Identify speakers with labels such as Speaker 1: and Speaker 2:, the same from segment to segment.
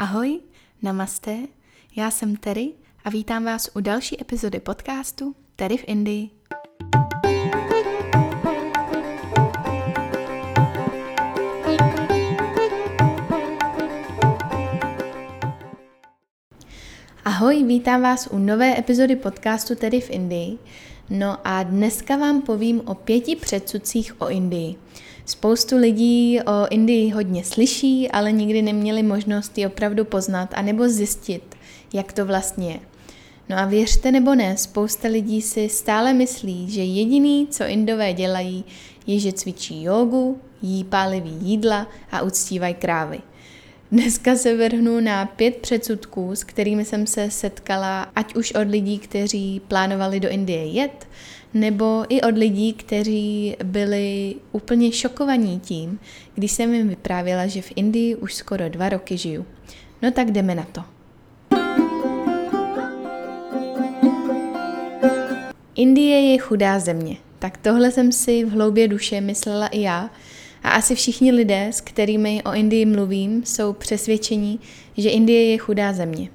Speaker 1: Ahoj, namaste, já jsem Terry a vítám vás u další epizody podcastu Terry v Indii. Ahoj, vítám vás u nové epizody podcastu Tedy v Indii. No a dneska vám povím o pěti předsudcích o Indii. Spoustu lidí o Indii hodně slyší, ale nikdy neměli možnost ji opravdu poznat anebo zjistit, jak to vlastně je. No a věřte nebo ne, spousta lidí si stále myslí, že jediný, co Indové dělají, je, že cvičí jogu, jí pálivý jídla a uctívají krávy. Dneska se vrhnu na pět předsudků, s kterými jsem se setkala, ať už od lidí, kteří plánovali do Indie jet, nebo i od lidí, kteří byli úplně šokovaní tím, když jsem jim vyprávěla, že v Indii už skoro dva roky žiju. No tak jdeme na to. Indie je chudá země. Tak tohle jsem si v hloubě duše myslela i já, a asi všichni lidé, s kterými o Indii mluvím, jsou přesvědčení, že Indie je chudá země.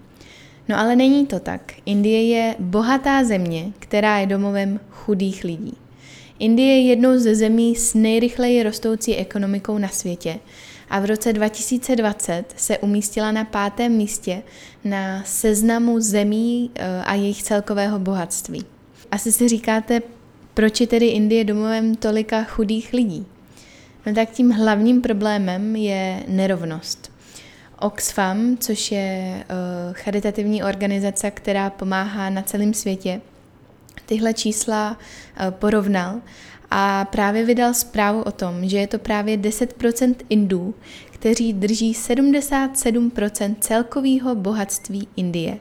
Speaker 1: No ale není to tak. Indie je bohatá země, která je domovem chudých lidí. Indie je jednou ze zemí s nejrychleji rostoucí ekonomikou na světě a v roce 2020 se umístila na pátém místě na seznamu zemí eh, a jejich celkového bohatství. Asi si říkáte, proč je tedy Indie domovem tolika chudých lidí? No tak tím hlavním problémem je nerovnost. Oxfam, což je uh, charitativní organizace, která pomáhá na celém světě, tyhle čísla uh, porovnal a právě vydal zprávu o tom, že je to právě 10% Indů, kteří drží 77% celkového bohatství Indie,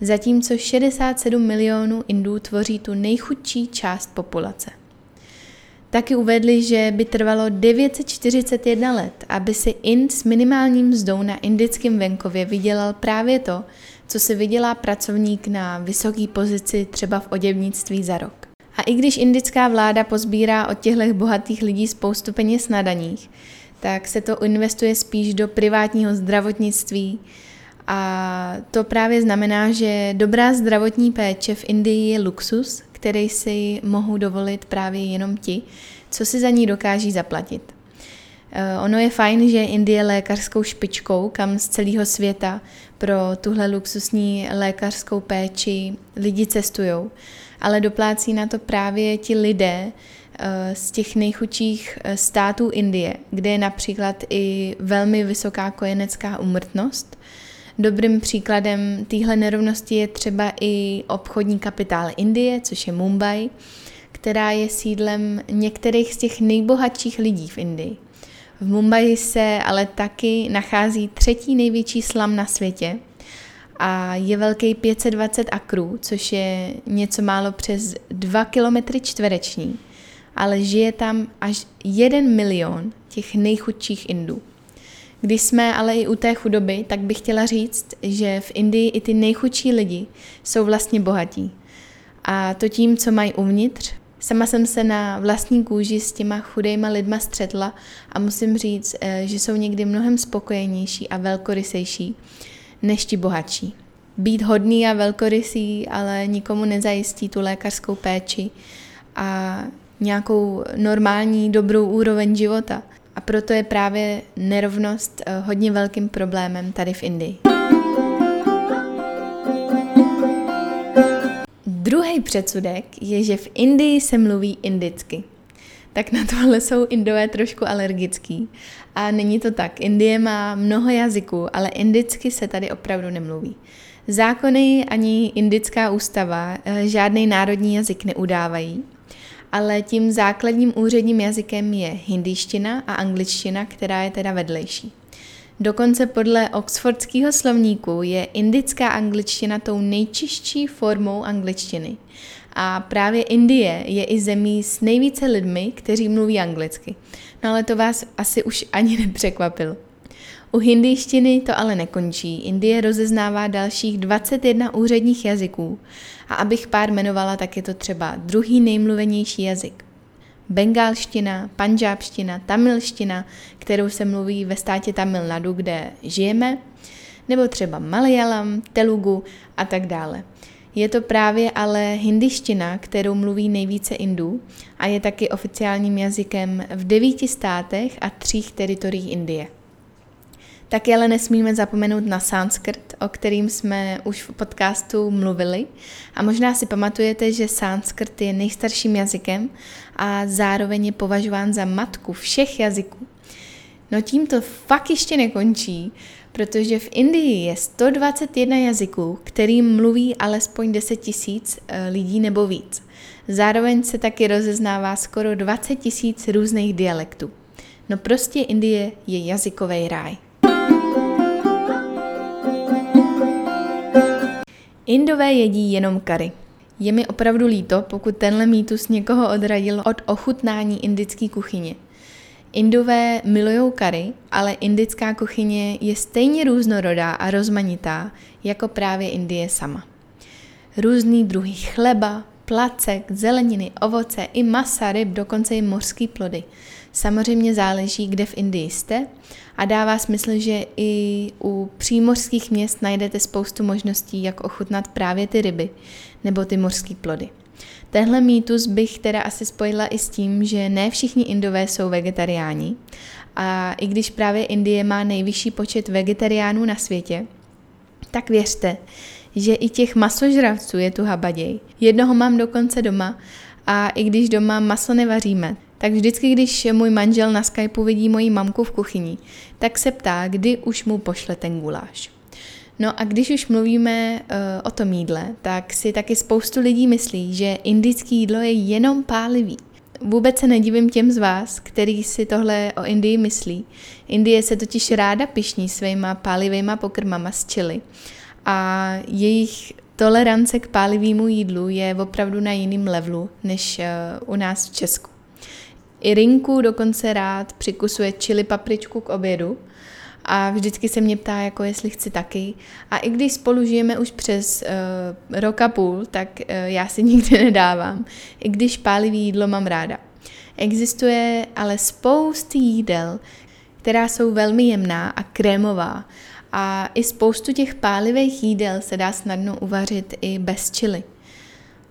Speaker 1: zatímco 67 milionů Indů tvoří tu nejchudší část populace. Taky uvedli, že by trvalo 941 let, aby si Ind s minimálním mzdou na indickém venkově vydělal právě to, co si vydělá pracovník na vysoké pozici třeba v oděvnictví za rok. A i když indická vláda pozbírá od těchto bohatých lidí spoustu peněz na daních, tak se to investuje spíš do privátního zdravotnictví, a to právě znamená, že dobrá zdravotní péče v Indii je luxus, který si mohou dovolit právě jenom ti, co si za ní dokáží zaplatit. Eh, ono je fajn, že Indie je lékařskou špičkou, kam z celého světa pro tuhle luxusní lékařskou péči lidi cestují, ale doplácí na to právě ti lidé eh, z těch nejchudších eh, států Indie, kde je například i velmi vysoká kojenecká umrtnost, Dobrým příkladem téhle nerovnosti je třeba i obchodní kapitál Indie, což je Mumbai, která je sídlem některých z těch nejbohatších lidí v Indii. V Mumbai se ale taky nachází třetí největší slam na světě a je velký 520 akrů, což je něco málo přes 2 km čtvereční, ale žije tam až 1 milion těch nejchudších Indů. Když jsme ale i u té chudoby, tak bych chtěla říct, že v Indii i ty nejchudší lidi jsou vlastně bohatí. A to tím, co mají uvnitř. Sama jsem se na vlastní kůži s těma chudejma lidma střetla a musím říct, eh, že jsou někdy mnohem spokojenější a velkorysejší než ti bohatší. Být hodný a velkorysý ale nikomu nezajistí tu lékařskou péči a nějakou normální dobrou úroveň života – a proto je právě nerovnost eh, hodně velkým problémem tady v Indii. Druhý předsudek je, že v Indii se mluví indicky. Tak na tohle jsou Indové trošku alergický. A není to tak. Indie má mnoho jazyků, ale indicky se tady opravdu nemluví. Zákony ani indická ústava eh, žádný národní jazyk neudávají ale tím základním úředním jazykem je hindiština a angličtina, která je teda vedlejší. Dokonce podle oxfordského slovníku je indická angličtina tou nejčistší formou angličtiny. A právě Indie je i zemí s nejvíce lidmi, kteří mluví anglicky. No ale to vás asi už ani nepřekvapilo. U hindištiny to ale nekončí. Indie rozeznává dalších 21 úředních jazyků a abych pár jmenovala, tak je to třeba druhý nejmluvenější jazyk. Bengálština, panžábština, tamilština, kterou se mluví ve státě Tamil Nadu, kde žijeme, nebo třeba Malayalam, Telugu a tak dále. Je to právě ale hindiština, kterou mluví nejvíce Indů a je taky oficiálním jazykem v devíti státech a třích teritoriích Indie. Taky ale nesmíme zapomenout na sanskrt, o kterým jsme už v podcastu mluvili. A možná si pamatujete, že sanskrt je nejstarším jazykem a zároveň je považován za matku všech jazyků. No tím to fakt ještě nekončí, protože v Indii je 121 jazyků, kterým mluví alespoň 10 tisíc eh, lidí nebo víc. Zároveň se taky rozeznává skoro 20 tisíc různých dialektů. No prostě Indie je jazykový ráj. Indové jedí jenom kary. Je mi opravdu líto, pokud tenhle mýtus někoho odradil od ochutnání indické kuchyně. Indové milují kary, ale indická kuchyně je stejně různorodá a rozmanitá jako právě Indie sama. Různý druhy chleba, placek, zeleniny, ovoce i masa, ryb, dokonce i mořský plody. Samozřejmě záleží, kde v Indii jste a dává smysl, že i u přímořských měst najdete spoustu možností, jak ochutnat právě ty ryby nebo ty mořské plody. Tenhle mýtus bych teda asi spojila i s tím, že ne všichni Indové jsou vegetariáni a i když právě Indie má nejvyšší počet vegetariánů na světě, tak věřte, že i těch masožravců je tu habaděj. Jednoho mám dokonce doma a i když doma maso nevaříme, tak vždycky, když můj manžel na Skypeu vidí moji mamku v kuchyni, tak se ptá, kdy už mu pošle ten guláš. No a když už mluvíme uh, o tom jídle, tak si taky spoustu lidí myslí, že indické jídlo je jenom pálivý. Vůbec se nedivím těm z vás, který si tohle o Indii myslí. Indie se totiž ráda pišní svýma pálivýma pokrmama z čili a jejich tolerance k pálivému jídlu je opravdu na jiném levelu než uh, u nás v Česku. Irinku dokonce rád přikusuje čili papričku k obědu a vždycky se mě ptá, jako jestli chci taky. A i když spolu žijeme už přes uh, rok a půl, tak uh, já si nikdy nedávám, i když pálivý jídlo mám ráda. Existuje ale spousty jídel, která jsou velmi jemná a krémová a i spoustu těch pálivých jídel se dá snadno uvařit i bez čili.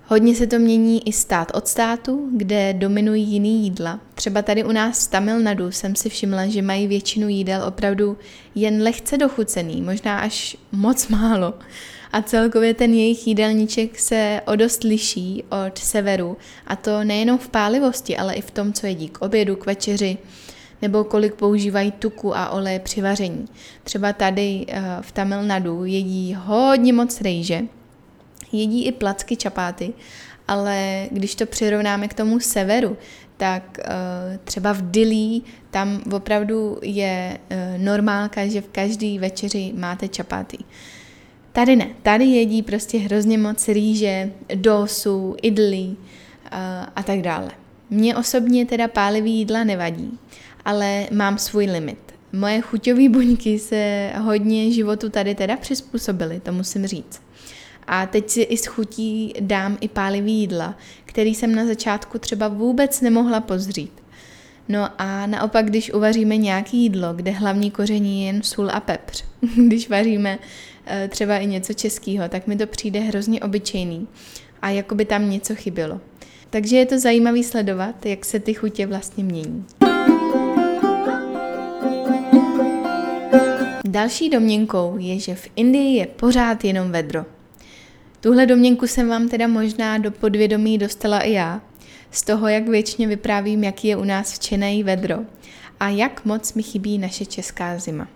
Speaker 1: Hodně se to mění i stát od státu, kde dominují jiný jídla. Třeba tady u nás v Tamil Nadu jsem si všimla, že mají většinu jídel opravdu jen lehce dochucený, možná až moc málo. A celkově ten jejich jídelníček se o dost liší od severu. A to nejenom v pálivosti, ale i v tom, co jedí k obědu, k večeři, nebo kolik používají tuku a oleje při vaření. Třeba tady eh, v Tamil Nadu jedí hodně moc rejže, jedí i placky čapáty, ale když to přirovnáme k tomu severu, tak uh, třeba v Dili tam opravdu je uh, normálka, že v každý večeři máte čapáty. Tady ne, tady jedí prostě hrozně moc rýže, dosu, idly uh, a tak dále. Mně osobně teda pálivý jídla nevadí, ale mám svůj limit. Moje chuťové buňky se hodně životu tady teda přizpůsobily, to musím říct. A teď si i s chutí dám i pálivý jídla, který jsem na začátku třeba vůbec nemohla pozřít. No a naopak, když uvaříme nějaké jídlo, kde hlavní koření je jen sůl a pepř, když vaříme eh, třeba i něco českého, tak mi to přijde hrozně obyčejný a jako by tam něco chybělo. Takže je to zajímavý sledovat, jak se ty chutě vlastně mění. Další domněnkou je, že v Indii je pořád jenom vedro. Tuhle domněnku jsem vám teda možná do podvědomí dostala i já, z toho, jak věčně vyprávím, jaký je u nás včenej vedro a jak moc mi chybí naše česká zima.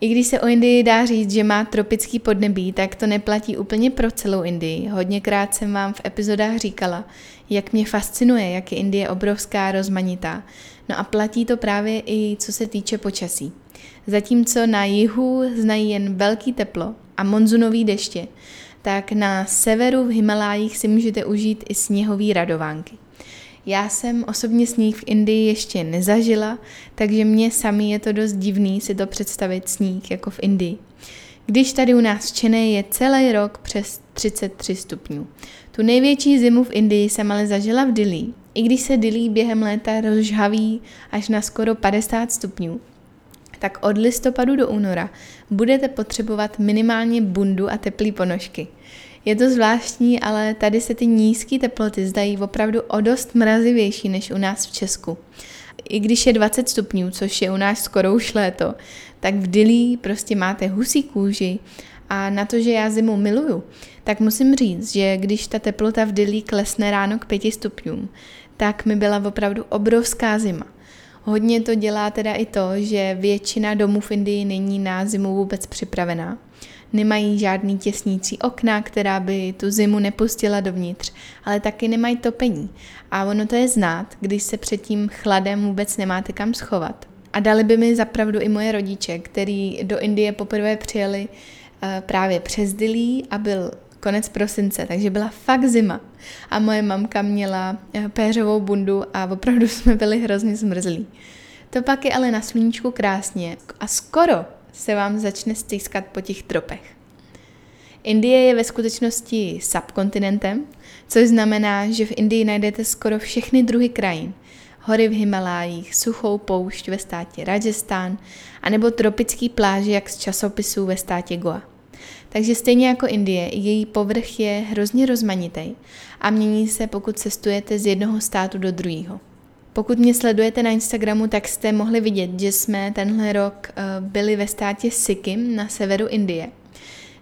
Speaker 1: I když se o Indii dá říct, že má tropický podnebí, tak to neplatí úplně pro celou Indii. Hodněkrát jsem vám v epizodách říkala, jak mě fascinuje, jak je Indie obrovská, rozmanitá. No a platí to právě i co se týče počasí. Zatímco na jihu znají jen velký teplo a monzunový deště, tak na severu v Himalájích si můžete užít i sněhové radovánky. Já jsem osobně sníh v Indii ještě nezažila, takže mě sami je to dost divný si to představit sníh jako v Indii. Když tady u nás v Čené je celý rok přes 33 stupňů. Tu největší zimu v Indii jsem ale zažila v Dili, i když se Dili během léta rozžhaví až na skoro 50 stupňů, tak od listopadu do února budete potřebovat minimálně bundu a teplý ponožky. Je to zvláštní, ale tady se ty nízké teploty zdají opravdu o dost mrazivější než u nás v Česku. I když je 20 stupňů, což je u nás skoro už léto, tak v Dili prostě máte husí kůži a na to, že já zimu miluju, tak musím říct, že když ta teplota v Dili klesne ráno k 5 stupňům, tak mi byla opravdu obrovská zima. Hodně to dělá teda i to, že většina domů v Indii není na zimu vůbec připravená. Nemají žádný těsnící okna, která by tu zimu nepustila dovnitř, ale taky nemají topení. A ono to je znát, když se před tím chladem vůbec nemáte kam schovat. A dali by mi zapravdu i moje rodiče, který do Indie poprvé přijeli eh, právě přes Dilí a byl konec prosince, takže byla fakt zima. A moje mamka měla eh, péřovou bundu a opravdu jsme byli hrozně zmrzlí. To pak je ale na sluníčku krásně a skoro se vám začne stýskat po těch tropech. Indie je ve skutečnosti subkontinentem, což znamená, že v Indii najdete skoro všechny druhy krajin. Hory v Himalájích, suchou poušť ve státě Rajasthan, anebo tropický pláže jak z časopisů ve státě Goa. Takže stejně jako Indie, její povrch je hrozně rozmanitý a mění se, pokud cestujete z jednoho státu do druhého. Pokud mě sledujete na Instagramu, tak jste mohli vidět, že jsme tenhle rok eh, byli ve státě Sikkim na severu Indie,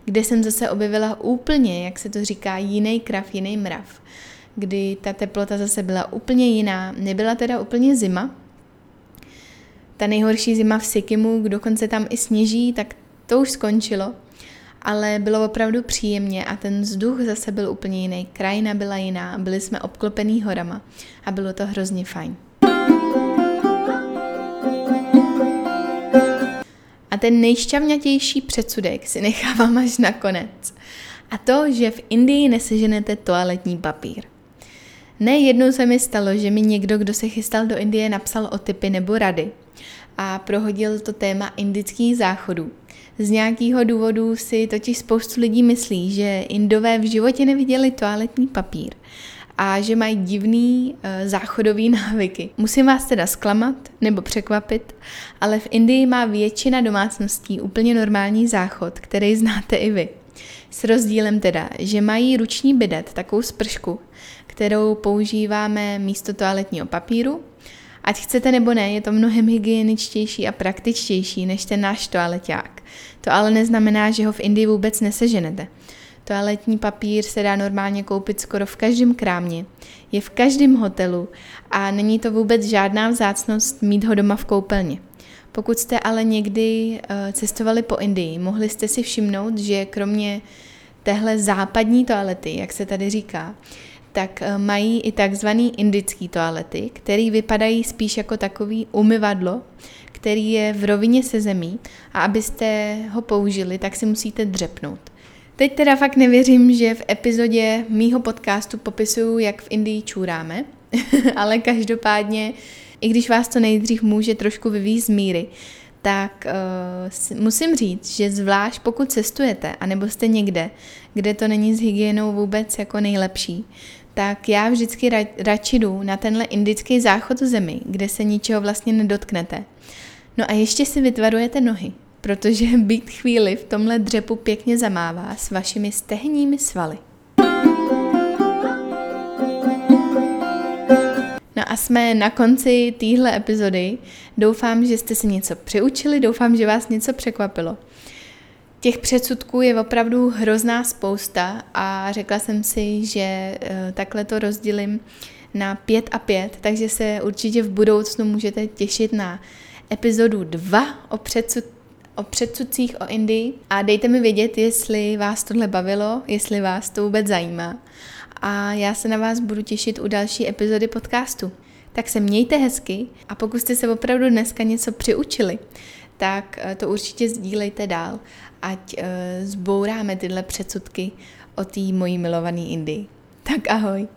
Speaker 1: kde jsem zase objevila úplně, jak se to říká, jiný krav, jiný mrav, kdy ta teplota zase byla úplně jiná. Nebyla teda úplně zima, ta nejhorší zima v Sikimu, dokonce tam i sněží, tak to už skončilo, ale bylo opravdu příjemně a ten vzduch zase byl úplně jiný, krajina byla jiná, byli jsme obklopený horama a bylo to hrozně fajn. A ten nejšťavnatější předsudek si nechávám až na konec. A to, že v Indii neseženete toaletní papír. Ne jednou se mi stalo, že mi někdo, kdo se chystal do Indie, napsal o typy nebo rady a prohodil to téma indických záchodů. Z nějakého důvodu si totiž spoustu lidí myslí, že Indové v životě neviděli toaletní papír a že mají divný uh, záchodový návyky. Musím vás teda zklamat nebo překvapit, ale v Indii má většina domácností úplně normální záchod, který znáte i vy. S rozdílem teda, že mají ruční bidet, takovou spršku, kterou používáme místo toaletního papíru. Ať chcete nebo ne, je to mnohem hygieničtější a praktičtější než ten náš toaleťák. To ale neznamená, že ho v Indii vůbec neseženete. Toaletní papír se dá normálně koupit skoro v každém krámě, je v každém hotelu a není to vůbec žádná vzácnost mít ho doma v koupelně. Pokud jste ale někdy uh, cestovali po Indii, mohli jste si všimnout, že kromě téhle západní toalety, jak se tady říká, tak uh, mají i takzvaný indický toalety, které vypadají spíš jako takový umyvadlo, který je v rovině se zemí a abyste ho použili, tak si musíte dřepnout. Teď teda fakt nevěřím, že v epizodě mýho podcastu popisuju, jak v Indii čůráme, ale každopádně, i když vás to nejdřív může trošku vyvízt z míry, tak uh, musím říct, že zvlášť pokud cestujete, anebo jste někde, kde to není s hygienou vůbec jako nejlepší, tak já vždycky ra- radši jdu na tenhle indický záchod zemi, kde se ničeho vlastně nedotknete. No a ještě si vytvarujete nohy, protože být chvíli v tomhle dřepu pěkně zamává s vašimi stehními svaly. No a jsme na konci téhle epizody. Doufám, že jste si něco přiučili, doufám, že vás něco překvapilo. Těch předsudků je opravdu hrozná spousta a řekla jsem si, že eh, takhle to rozdělím na pět a pět, takže se určitě v budoucnu můžete těšit na epizodu 2 o předsudku o předsudcích o Indii a dejte mi vědět, jestli vás tohle bavilo, jestli vás to vůbec zajímá. A já se na vás budu těšit u další epizody podcastu. Tak se mějte hezky a pokud jste se opravdu dneska něco přiučili, tak eh, to určitě sdílejte dál, ať eh, zbouráme tyhle předsudky o té mojí milované Indii. Tak ahoj.